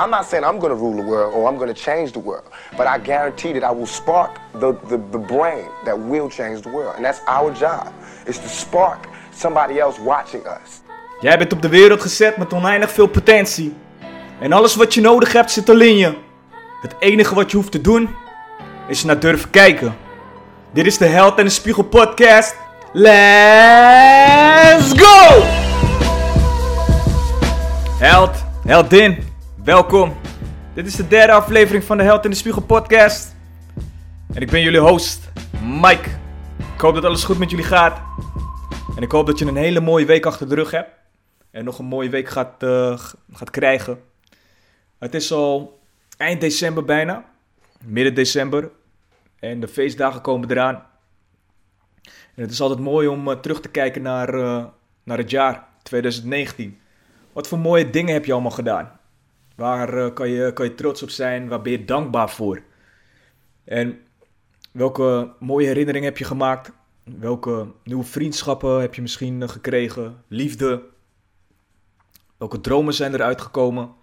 I'm not saying I'm going to rule the world or I'm going to change the world, but I guarantee that I will spark the, the, the brain that will change the world. And that's our job, is to spark somebody else watching us. Jij bent op de wereld gezet met oneindig veel potentie. En alles wat je nodig hebt zit al in je. Het enige wat je hoeft te doen, is naar durven kijken. Dit is de Held en de Spiegel podcast. Let's go! Held, heldin, welkom. Dit is de derde aflevering van de Held en de Spiegel podcast. En ik ben jullie host, Mike. Ik hoop dat alles goed met jullie gaat. En ik hoop dat je een hele mooie week achter de rug hebt. En nog een mooie week gaat, eh, gaat krijgen. Het is al eind december bijna. Midden december. En de feestdagen komen eraan. En het is altijd mooi om eh, terug te kijken naar, eh, naar het jaar 2019. Wat voor mooie dingen heb je allemaal gedaan? Waar eh, kan, je, kan je trots op zijn? Waar ben je dankbaar voor? En welke mooie herinneringen heb je gemaakt? Welke nieuwe vriendschappen heb je misschien eh, gekregen? Liefde? Welke dromen zijn eruit gekomen?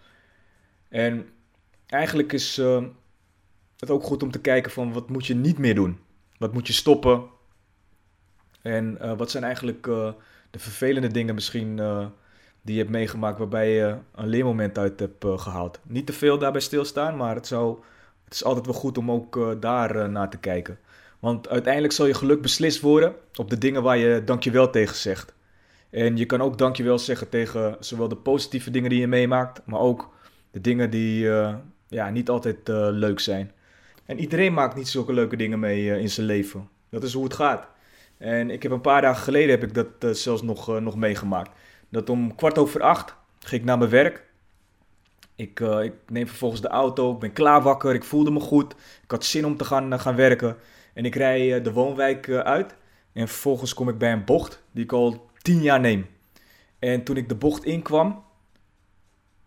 En eigenlijk is eh, het ook goed om te kijken van wat moet je niet meer doen? Wat moet je stoppen? En wat zijn eigenlijk de vervelende dingen misschien die je hebt meegemaakt waarbij je een leermoment uit hebt eh, gehaald? Niet te veel daarbij stilstaan, maar het, zou, het is altijd wel goed om ook eh, daar eh, naar te kijken. Want uiteindelijk zal je geluk beslist worden op de dingen waar je dankjewel tegen zegt. En je kan ook dankjewel zeggen tegen zowel de positieve dingen die je meemaakt, maar ook de dingen die ja, niet altijd leuk zijn. En iedereen maakt niet zulke leuke dingen mee in zijn leven. Dat is hoe het gaat. En ik heb een paar dagen geleden heb ik dat zelfs nog, nog meegemaakt. Dat om kwart over acht ging ik naar mijn werk. Ik, eh, ik neem vervolgens de auto, ik ben klaar wakker, ik voelde me goed. Ik had zin om te gaan, eh, gaan werken. En ik rij eh, de woonwijk uit. En vervolgens kom ik bij een bocht die ik al tien jaar neem. En toen ik de bocht inkwam,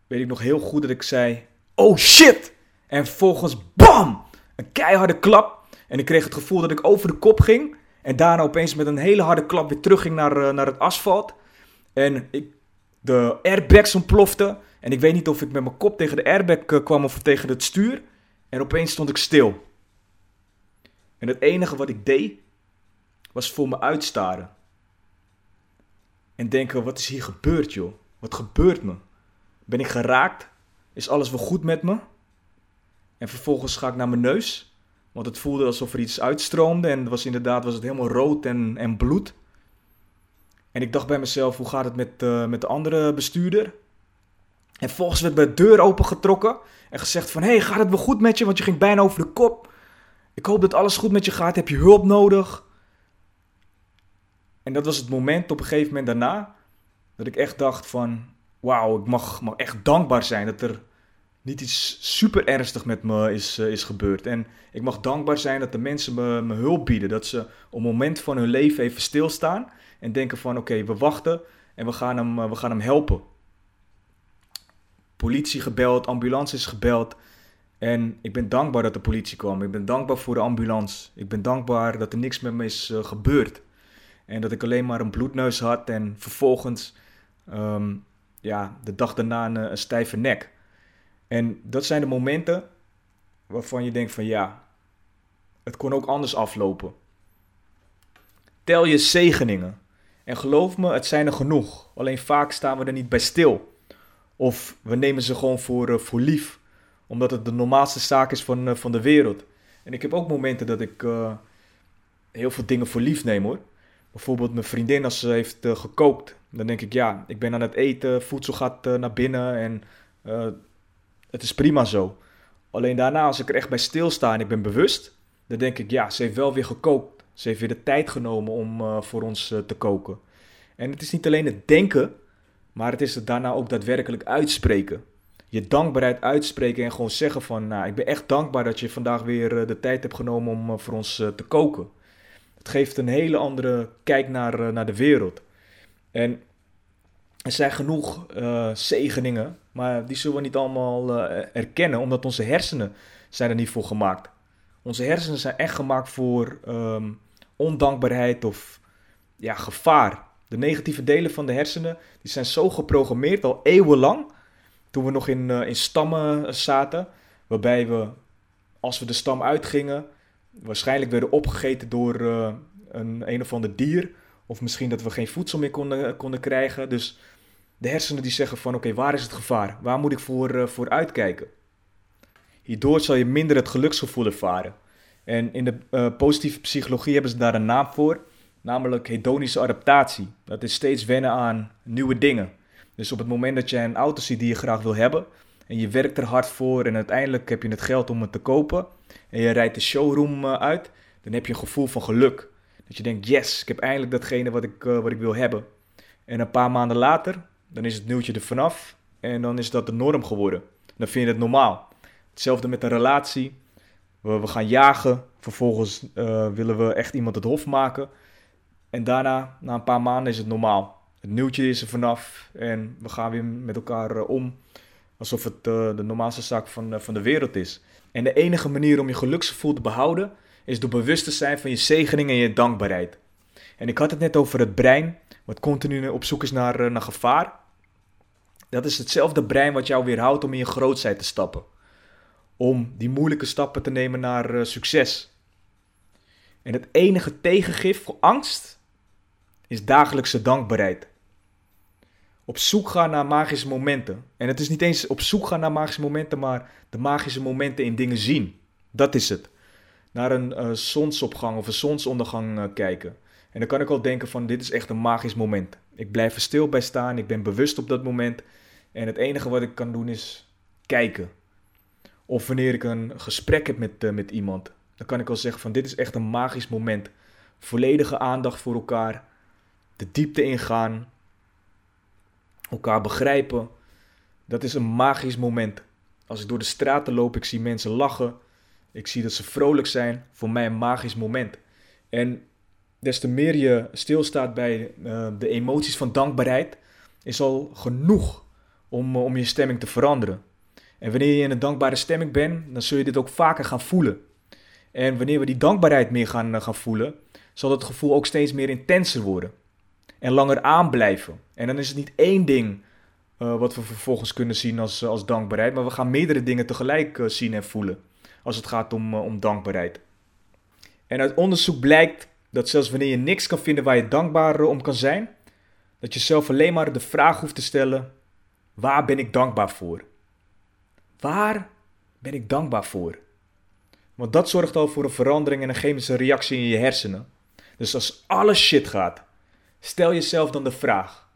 weet ik nog heel goed dat ik zei: Oh shit! En vervolgens BAM! Een keiharde klap. En ik kreeg het gevoel dat ik over de kop ging. En daarna opeens met een hele harde klap weer terugging naar, naar het asfalt. En ik, de airbags ontploften. En ik weet niet of ik met mijn kop tegen de airbag eh, kwam of tegen het stuur. En opeens stond ik stil. En het enige wat ik deed, was voor me uitstaren. En denken, wat is hier gebeurd joh? Wat gebeurt me? Ben ik geraakt? Is alles wel goed met me? En vervolgens ga ik naar mijn neus. Want het voelde alsof er iets uitstroomde. En was inderdaad was het helemaal rood en, en bloed. En ik dacht bij mezelf, hoe gaat het met, eh, met de andere bestuurder? En vervolgens werd de deur opengetrokken. En gezegd van, hey, gaat het wel goed met je? Want je ging bijna over de kop. Ik hoop dat alles goed met je gaat. Heb je hulp nodig? En dat was het moment op een gegeven moment daarna. Dat ik echt dacht van, wauw, ik mag, mag echt dankbaar zijn dat er niet iets super ernstig met me is, eh, is gebeurd. En ik mag dankbaar zijn dat de mensen me, me hulp bieden. Dat ze op een moment van hun leven even stilstaan en denken van oké, we wachten en we gaan, hem, eh, we gaan hem helpen. Politie gebeld, ambulance is gebeld. En ik ben dankbaar dat de politie kwam. Ik ben dankbaar voor de ambulance. Ik ben dankbaar dat er niks met me is eh, gebeurd. En dat ik alleen maar een bloedneus had en vervolgens ehm, ja, de dag daarna een, een stijve nek. En dat zijn de momenten waarvan je denkt van ja, het kon ook anders aflopen. Tel je zegeningen. En geloof me, het zijn er genoeg. Alleen vaak staan we er niet bij stil. Of we nemen ze gewoon voor, eh, voor lief. Omdat het de normaalste zaak is van, eh, van de wereld. En ik heb ook momenten dat ik eh, heel veel dingen voor lief neem hoor. Bijvoorbeeld mijn vriendin als ze heeft gekookt. Dan denk ik ja, ik ben aan het eten, voedsel gaat naar binnen en het is prima zo. Alleen daarna, als ik er echt bij stilsta en ik ben bewust, dan denk ik, ja, ze heeft wel weer gekookt. Ze heeft weer de tijd genomen om eh, voor ons eh, te koken. En het is niet alleen het denken, maar het is het daarna ook daadwerkelijk uitspreken. Je dankbaarheid uitspreken en gewoon zeggen van, nou, ik ben echt dankbaar dat je vandaag weer eh, de tijd hebt genomen om voor ons te koken. Het geeft een hele andere kijk naar, naar de wereld. En er zijn genoeg eh, zegeningen, maar die zullen we niet allemaal eh, erkennen, omdat onze hersenen zijn er niet voor gemaakt. Onze hersenen zijn echt gemaakt voor ehm, ondankbaarheid of ja, gevaar. De negatieve delen van de hersenen die zijn zo geprogrammeerd al eeuwenlang toen we nog in, in stammen zaten. Waarbij we, als we de stam uitgingen, waarschijnlijk werden opgegeten door een een of ander dier. Of misschien dat we geen voedsel meer konden, konden krijgen. Dus de hersenen die zeggen van oké, waar is het gevaar? Waar moet ik voor, voor uitkijken? Hierdoor zal je minder het geluksgevoel ervaren. En in de uh, positieve psychologie hebben ze daar een naam voor, namelijk hedonische adaptatie. Dat is steeds wennen aan nieuwe dingen. Dus op het moment dat je een auto ziet die je graag wil hebben en je werkt er hard voor en uiteindelijk heb je het geld om het te kopen en je rijdt de showroom uh, uit, dan heb je een gevoel van geluk. Dat je denkt, yes, ik heb eindelijk datgene wat ik, wat ik wil hebben. En een paar maanden later, dan is het nieuwtje er vanaf en dan is dat de norm geworden. Dan vind je het normaal. Hetzelfde met een relatie. We, gaan jagen. Vervolgens uh, willen we echt iemand het hof maken. En daarna, na een paar maanden, is het normaal. Het nieuwtje is er vanaf. En we gaan weer met elkaar uh, om. Alsof het uh, de normaalste zaak van, van de wereld is. En de enige manier om je geluksgevoel te behouden. is door bewust te zijn van je zegening en je dankbaarheid. En ik had het net over het brein. Wat continu op zoek is naar, naar gevaar. Dat is hetzelfde brein wat jou weerhoudt om in je grootheid te stappen om die moeilijke stappen te nemen naar uh, succes. En het enige tegengif voor angst is dagelijkse dankbaarheid. Op zoek gaan naar magische momenten. En het is niet eens op zoek gaan naar magische momenten, maar de magische momenten in dingen zien. Dat is het. Naar een uh, zonsopgang of een zonsondergang kijken. En dan kan ik al denken van dit is echt een magisch moment. Ik blijf er stil bij staan, ik ben bewust op dat moment. En het enige wat ik kan doen is kijken. Of wanneer ik een gesprek heb met, uh, met iemand, dan kan ik al zeggen van dit is echt een magisch moment. Volledige aandacht voor elkaar, de diepte ingaan, elkaar begrijpen. Dat is een magisch moment. Als ik door de straten loop, ik zie mensen lachen, ik zie dat ze vrolijk zijn, voor mij een magisch moment. En des te meer je stilstaat bij uh, de emoties van dankbaarheid, is al genoeg om, uh, om je stemming te veranderen. En wanneer je in een dankbare stemming bent, dan zul je dit ook vaker gaan voelen. En wanneer we die dankbaarheid meer gaan, eh, gaan voelen, zal het gevoel ook steeds meer intenser worden. En langer aanblijven. En dan is het niet één ding wat we vervolgens kunnen zien als, als dankbaarheid, maar we gaan meerdere dingen tegelijk zien en voelen als het gaat om, om dankbaarheid. En uit onderzoek blijkt dat zelfs wanneer je niks kan vinden waar je dankbaar om kan zijn, dat je zelf alleen maar de vraag hoeft te stellen: waar ben ik dankbaar voor? Waar ben ik dankbaar voor? Want dat zorgt al voor een verandering en een chemische reactie in je hersenen. Dus als alles shit gaat, stel jezelf dan de vraag: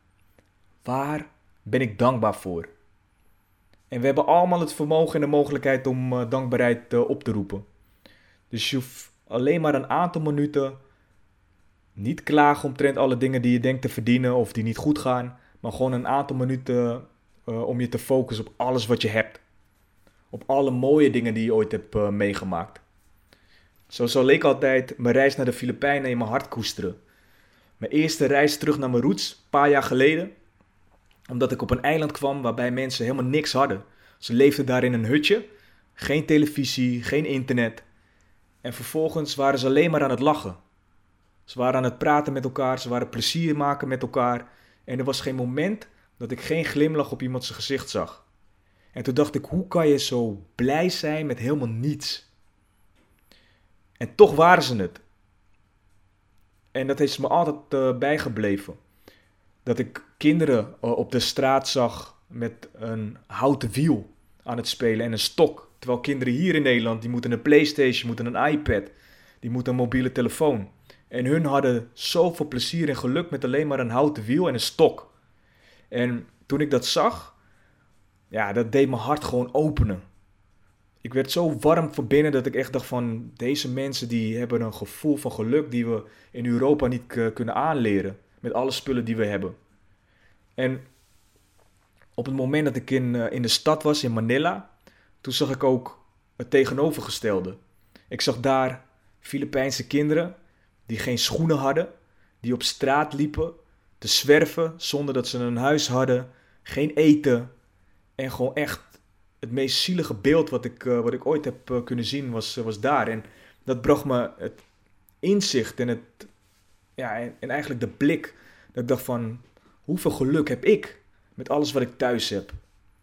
waar ben ik dankbaar voor? En we hebben allemaal het vermogen en de mogelijkheid om uh, dankbaarheid uh, op te roepen. Dus je hoeft alleen maar een aantal minuten niet klagen omtrent alle dingen die je denkt te verdienen of die niet goed gaan, maar gewoon een aantal minuten uh, om je te focussen op alles wat je hebt op alle mooie dingen die je ooit hebt uh, meegemaakt. Zo zal ik altijd mijn reis naar de Filipijnen in mijn hart koesteren. Mijn eerste reis terug naar mijn roots, een paar jaar geleden. Omdat ik op een eiland kwam waarbij mensen helemaal niks hadden. Ze leefden daar in een hutje, geen televisie, geen internet. En vervolgens waren ze alleen maar aan het lachen. Ze waren aan het praten met elkaar, ze waren plezier maken met elkaar. En er was geen moment dat ik geen glimlach op iemands gezicht zag. En toen dacht ik, hoe kan je zo blij zijn met helemaal niets? En toch waren ze het. En dat is me altijd uh, bijgebleven. Dat ik kinderen uh, op de straat zag met een houten wiel aan het spelen en een stok. Terwijl kinderen hier in Nederland, die moeten een Playstation, moeten een iPad, die moeten een mobiele telefoon. En hun hadden zoveel plezier en geluk met alleen maar een houten wiel en een stok. En toen ik dat zag, ja, dat deed mijn hart gewoon openen. Ik werd zo warm van binnen dat ik echt dacht van deze mensen die hebben een gevoel van geluk die we in Europa niet kunnen aanleren met alle spullen die we hebben. En op het moment dat ik in, uh, in de stad was, in Manila, toen zag ik ook het tegenovergestelde. Ik zag daar Filipijnse kinderen die geen schoenen hadden, die op straat liepen te zwerven zonder dat ze een huis hadden, geen eten, en gewoon echt het meest zielige beeld wat ik, uh, wat ik ooit heb uh, kunnen zien was, uh, was daar. En dat bracht me het inzicht en, het, ja, en, en, eigenlijk de blik. Dat ik dacht van, hoeveel geluk heb ik met alles wat ik thuis heb.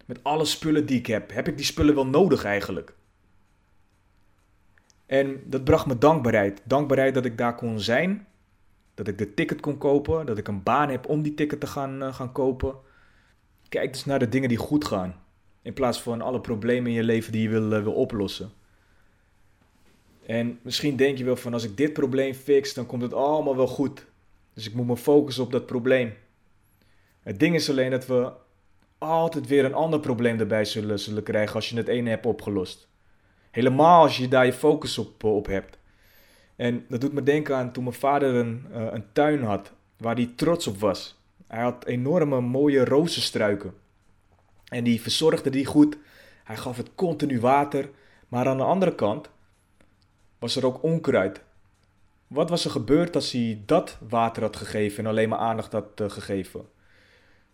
met alle spullen die ik heb. Heb ik die spullen wel nodig eigenlijk? En dat bracht me dankbaarheid. Dankbaarheid dat ik daar kon zijn. Dat ik de ticket kon kopen. Dat ik een baan heb om die ticket te gaan, uh, gaan kopen. Kijk dus naar de dingen die goed gaan. In plaats van alle problemen in je leven die je wil, uh, wil oplossen. En misschien denk je wel van als ik dit probleem fix, dan komt het allemaal wel goed. Dus ik moet me focussen op dat probleem. Het ding is alleen dat we altijd weer een ander probleem erbij zullen, zullen krijgen als je het ene hebt opgelost. Helemaal als je daar je focus op, op hebt. En dat doet me denken aan toen mijn vader een, uh, een tuin had waar hij trots op was. Hij had enorme mooie rozenstruiken. En die verzorgde die goed. Hij gaf het continu water. Maar aan de andere kant was er ook onkruid. Wat was er gebeurd als hij dat water had gegeven en alleen maar aandacht had uh, gegeven?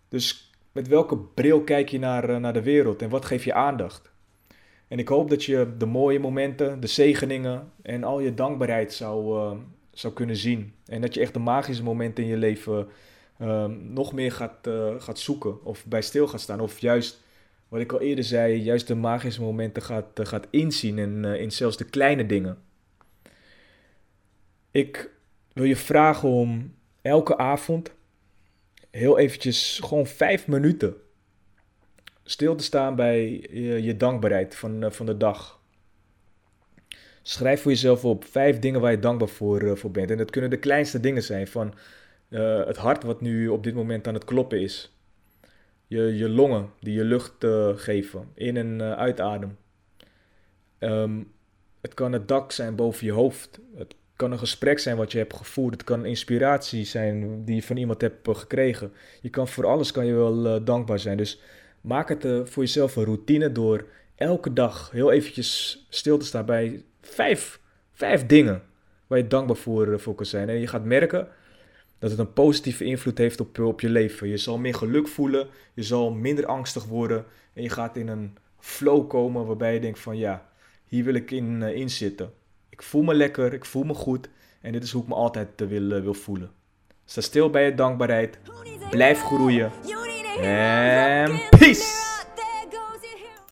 Dus met welke bril kijk je naar, naar de wereld en wat geef je aandacht? En ik hoop dat je de mooie momenten, de zegeningen en al je dankbaarheid zou, uh, zou kunnen zien. En dat je echt de magische momenten in je leven nog meer gaat, gaat zoeken of bij stil gaat staan. Of juist, wat ik al eerder zei, juist de magische momenten gaat, gaat inzien en in zelfs de kleine dingen. Ik wil je vragen om elke avond heel eventjes gewoon vijf minuten stil te staan bij je, je dankbaarheid van, eh, van de dag. Schrijf voor jezelf op vijf dingen waar je dankbaar voor, uh, voor bent. En dat kunnen de kleinste dingen zijn van uh, het hart wat nu op dit moment aan het kloppen is. Je, je longen die je lucht geven, in- en uitadem. Um, het kan het dak zijn boven je hoofd. Het kan een gesprek zijn wat je hebt gevoerd. Het kan inspiratie zijn die je van iemand hebt eh, gekregen. Je kan voor alles kan je wel dankbaar zijn. Dus maak het uh, voor jezelf een routine door elke dag heel eventjes stil te staan bij vijf, vijf dingen waar je dankbaar voor, voor kan zijn. En je gaat merken dat het een positieve invloed heeft op, op je leven. Je zal meer geluk voelen, je zal minder angstig worden en je gaat in een flow komen waarbij je denkt van ja, hier wil ik in, in zitten. Ik voel me lekker, ik voel me goed. En dit is hoe ik me altijd wil, wil voelen. Sta stil bij je dankbaarheid. Blijf groeien. En peace!